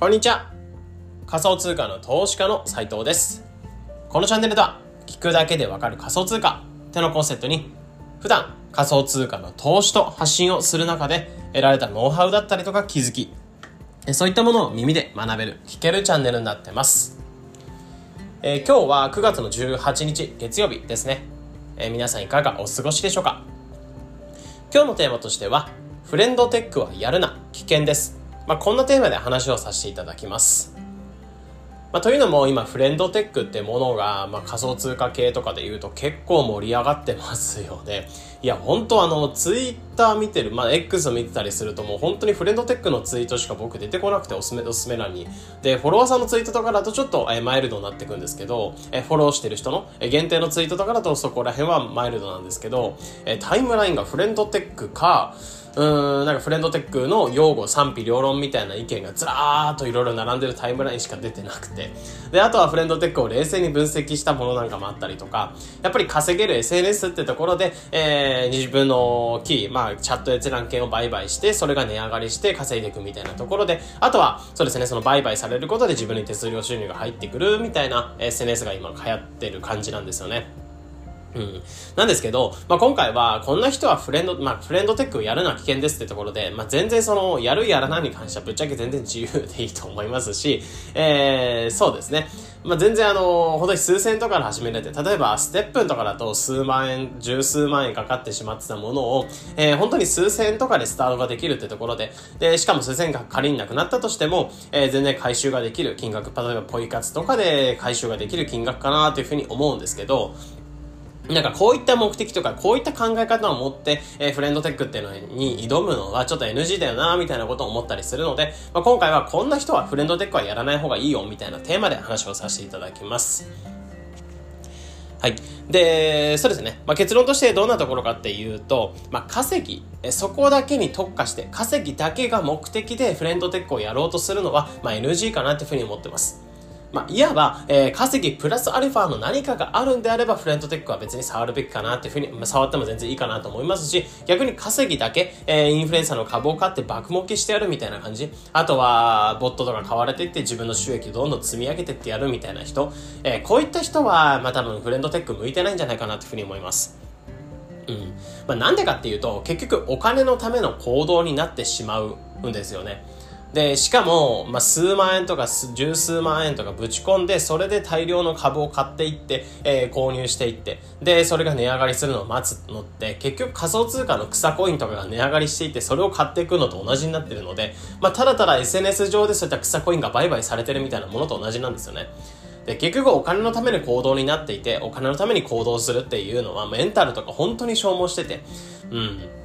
こんにちは。仮想通貨の投資家の斉藤です。このチャンネルでは聞くだけでわかる仮想通貨ってのコンセプトに普段仮想通貨の投資と発信をする中で得られたノウハウだったりとか気づきそういったものを耳で学べる聞けるチャンネルになってます。えー、今日は9月の18日月曜日ですね、えー、皆さんいかがお過ごしでしょうか？今日のテーマとしてはフレンドテックはやるな危険です。まあ、こんなテーマで話をさせていただきます。まあ、というのも今フレンドテックってものが、まあ、仮想通貨系とかで言うと結構盛り上がってますよね。いや、本当あの、ツイッター見てる、まあ、X 見てたりするともう本当にフレンドテックのツイートしか僕出てこなくておすすめ、おすすめ欄に。で、フォロワーさんのツイートとかだとちょっと、えマイルドになってくんですけど、えフォローしてる人の、え限定のツイートとかだとそこら辺はマイルドなんですけど、えタイムラインがフレンドテックか、うん、なんかフレンドテックの用語賛否両論みたいな意見がずらーっといろいろ並んでるタイムラインしか出てなくて。で、あとはフレンドテックを冷静に分析したものなんかもあったりとか、やっぱり稼げる SNS ってところで、えー、自分のキー、まあ、チャット閲覧権を売買して、それが値上がりして稼いでいくみたいなところで、あとは、そうですね、その売買されることで自分に手数料収入が入ってくるみたいな SNS が今流行ってる感じなんですよね。うん。なんですけど、まあ、今回は、こんな人はフレンド、まあ、フレンドテックをやるのは危険ですってところで、まあ、全然その、やるやらないに関してはぶっちゃけ全然自由でいいと思いますし、えー、そうですね。まあ、全然あの、本当に数千とかで始められて、例えばステップンとかだと数万円、十数万円かかってしまってたものを、えー、本当に数千とかでスタートができるってところで、で、しかも数千が仮になくなったとしても、えー、全然回収ができる金額、例えばポイ活とかで回収ができる金額かなというふうに思うんですけど、なんかこういった目的とか、こういった考え方を持って、えー、フレンドテックっていうのに挑むのはちょっと NG だよな、みたいなことを思ったりするので、まあ、今回はこんな人はフレンドテックはやらない方がいいよ、みたいなテーマで話をさせていただきます。はい。で、そうですね。まあ、結論としてどんなところかっていうと、まあ、稼ぎ、そこだけに特化して、稼ぎだけが目的でフレンドテックをやろうとするのは、まあ、NG かなっていうふうに思ってます。まあ、いわば、えー、稼ぎプラスアルファの何かがあるんであれば、フレンドテックは別に触るべきかなっていうふうに、まあ、触っても全然いいかなと思いますし、逆に稼ぎだけ、えー、インフルエンサーの株を買って爆儲けしてやるみたいな感じ。あとは、ボットとか買われていって自分の収益をどんどん積み上げてってやるみたいな人。えー、こういった人は、まあ、多分フレンドテック向いてないんじゃないかなというふうに思います。うん。まあ、なんでかっていうと、結局お金のための行動になってしまうんですよね。で、しかも、まあ、数万円とか十数万円とかぶち込んで、それで大量の株を買っていって、えー、購入していって、で、それが値上がりするのを待つのって、結局仮想通貨の草コインとかが値上がりしていて、それを買っていくのと同じになってるので、まあ、ただただ SNS 上でそういった草コインが売買されてるみたいなものと同じなんですよね。で、結局お金のための行動になっていて、お金のために行動するっていうのは、メンタルとか本当に消耗してて、うん。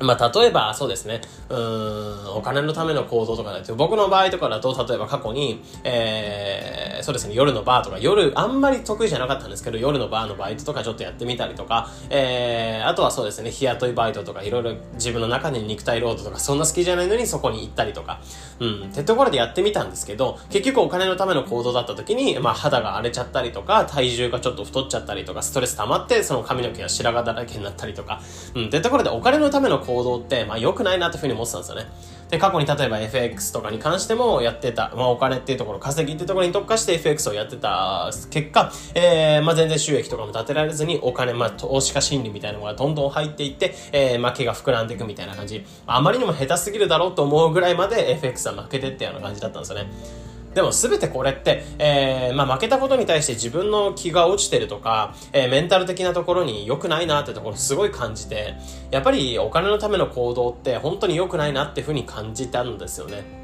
まあ、例えば、そうですね。うん、お金のための行動とかだと、僕の場合とかだと、例えば過去に、えー、そうですね、夜のバーとか、夜、あんまり得意じゃなかったんですけど、夜のバーのバイトとかちょっとやってみたりとか、えー、あとはそうですね、日雇いバイトとか、いろいろ自分の中に肉体労働とか、そんな好きじゃないのにそこに行ったりとか、うん、ってところでやってみたんですけど、結局お金のための行動だった時に、まあ、肌が荒れちゃったりとか、体重がちょっと太っちゃったりとか、ストレス溜まって、その髪の毛が白髪だらけになったりとか、うん、ってところでお金のための行動行動って、まあ、良くないなというふうに思ってたんですよね。で、過去に例えば FX とかに関してもやってた、まあ、お金っていうところ、稼ぎっていうところに特化して FX をやってた結果、えー、まあ、全然収益とかも立てられずに、お金、まあ、投資家心理みたいなのがどんどん入っていって、えー、負けが膨らんでいくみたいな感じ。あまりにも下手すぎるだろうと思うぐらいまで FX は負けてってような感じだったんですよね。でも全てこれって、えー、まあ負けたことに対して自分の気が落ちてるとか、えー、メンタル的なところに良くないなってところすごい感じて、やっぱりお金のための行動って本当に良くないなっていうふうに感じたんですよね。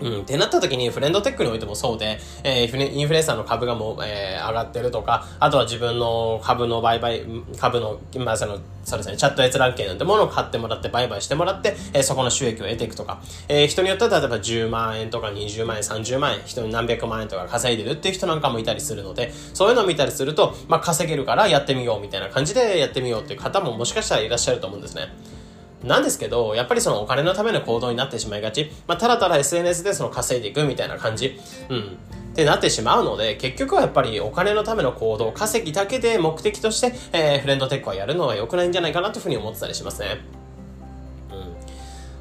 うん、ってなった時にフレンドテックにおいてもそうで、えー、インフルエンサーの株がもう、えー、上がってるとか、あとは自分の株の売買、株の、まあその、そうですね、チャット閲覧権なんてものを買ってもらって売買してもらって、えー、そこの収益を得ていくとか、えー、人によっては例えば10万円とか20万円、30万円、人に何百万円とか稼いでるっていう人なんかもいたりするので、そういうのを見たりすると、まあ稼げるからやってみようみたいな感じでやってみようっていう方ももしかしたらいらっしゃると思うんですね。なんですけど、やっぱりそのお金のための行動になってしまいがち。まあ、ただただ SNS でその稼いでいくみたいな感じ。うん。ってなってしまうので、結局はやっぱりお金のための行動、稼ぎだけで目的として、えー、フレンドテックはやるのは良くないんじゃないかなというふうに思ってたりしますね。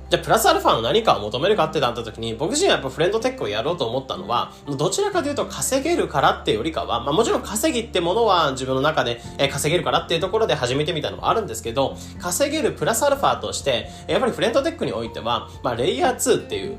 じゃあプラスアルファの何かを求めるかってなった時に僕自身はやっぱフレンドテックをやろうと思ったのはどちらかというと稼げるからってよりかは、まあ、もちろん稼ぎってものは自分の中で、稼げるからっていうところで始めてみたのもあるんですけど稼げるプラスアルファとしてやっぱりフレンドテックにおいては、まあ、レイヤー2っていう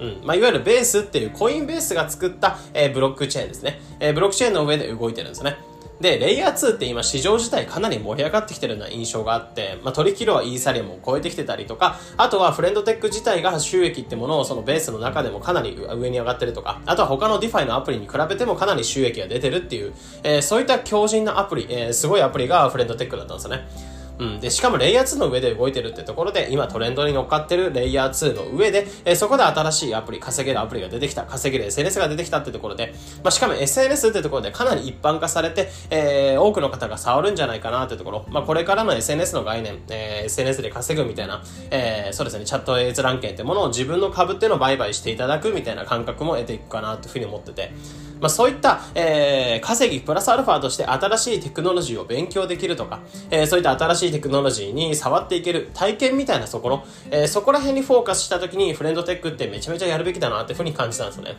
うんまあ、いわゆるベースっていうコインベースが作った、えー、ブロックチェーンですね、えー、ブロックチェーンの上で動いてるんですね。で、レイヤー2って今市場自体かなり盛り上がってきてるような印象があって、まあ、取引量はイーサリアムを超えてきてたりとか、あとはフレンドテック自体が収益ってものをそのベースの中でもかなり上に上がってるとか、あとは他の DeFi のアプリに比べてもかなり収益が出てるっていう、えー、そういった強靭なアプリ、えー、すごいアプリがフレンドテックだったんですよね。うん。で、しかもレイヤー2の上で動いてるってところで、今トレンドに乗っかってるレイヤー2の上で、えー、そこで新しいアプリ、稼げるアプリが出てきた、稼げる SNS が出てきたってところで、まあ、しかも SNS ってところでかなり一般化されて、えー、多くの方が触るんじゃないかなってところ、まあ、これからの SNS の概念、えー、SNS で稼ぐみたいな、えー、そうですね、チャット閲覧権ってものを自分の株っていうのを売買していただくみたいな感覚も得ていくかなというふうに思ってて、まあ、そういった、えー、稼ぎプラスアルファとして新しいテクノロジーを勉強できるとか、えー、そういった新しいテクノロジーに触っていける体験みたいなところ、えー、そこら辺にフォーカスした時にフレンドテックってめちゃめちゃやるべきだなっていうふうに感じたんですよね。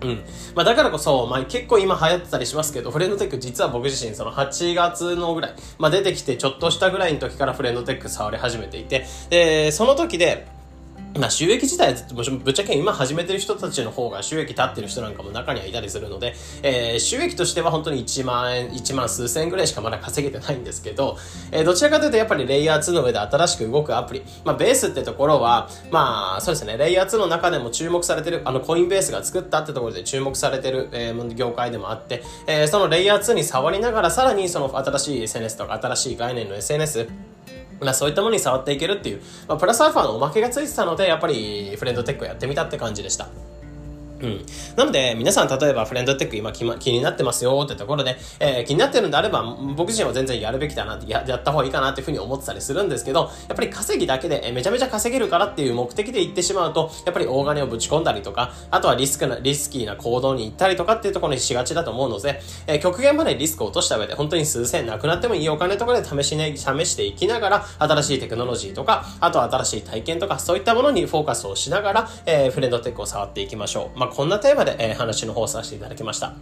うん。まあだからこそ、まあ結構今流行ってたりしますけど、フレンドテック実は僕自身その8月のぐらい、まあ出てきてちょっとしたぐらいの時からフレンドテック触り始めていて、で、その時で、まあ収益自体、ぶっちゃけ今始めてる人たちの方が収益立ってる人なんかも中にはいたりするので、えー、収益としては本当に1万円、1万数千円ぐらいしかまだ稼げてないんですけど、えー、どちらかというとやっぱりレイヤー2の上で新しく動くアプリ、まあベースってところは、まあそうですね、レイヤー2の中でも注目されてる、あのコインベースが作ったってところで注目されてる、えー、業界でもあって、えー、そのレイヤー2に触りながらさらにその新しい SNS とか新しい概念の SNS、まあそういったものに触っていけるっていう、まあプラスアルファのおまけがついてたので、やっぱりフレンドテックをやってみたって感じでした。うん。なので、皆さん例えばフレンドテック今気になってますよってところで、えー、気になってるんであれば、僕自身は全然やるべきだなってや、やった方がいいかなっていうふうに思ってたりするんですけど、やっぱり稼ぎだけで、えー、めちゃめちゃ稼げるからっていう目的で行ってしまうと、やっぱり大金をぶち込んだりとか、あとはリスクな、リスキーな行動に行ったりとかっていうところにしがちだと思うので、えー、極限までリスクを落とした上で、本当に数千なくなってもいいお金とかで試しね、試していきながら、新しいテクノロジーとか、あとは新しい体験とか、そういったものにフォーカスをしながら、えー、フレンドテックを触っていきましょう。まあ、こんなテーマで、えー、話の方させていただきました。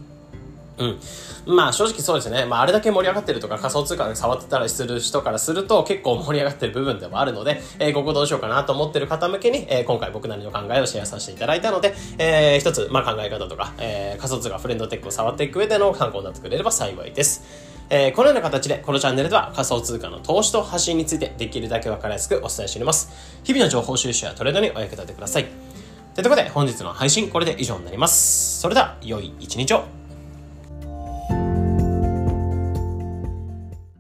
うん。まあ正直そうですね。まああれだけ盛り上がってるとか仮想通貨で触ってたりする人からすると結構盛り上がってる部分でもあるので、えー、ここどうしようかなと思ってる方向けに、えー、今回僕なりの考えをシェアさせていただいたので、えー、一つ、まあ考え方とか、えー、仮想通貨フレンドテックを触っていく上での参考になってくれれば幸いです。えー、このような形で、このチャンネルでは仮想通貨の投資と発信についてできるだけわかりやすくお伝えしております。日々の情報収集やトレードにお役立てください。ということで、本日の配信これで以上になります。それでは、良い一日を。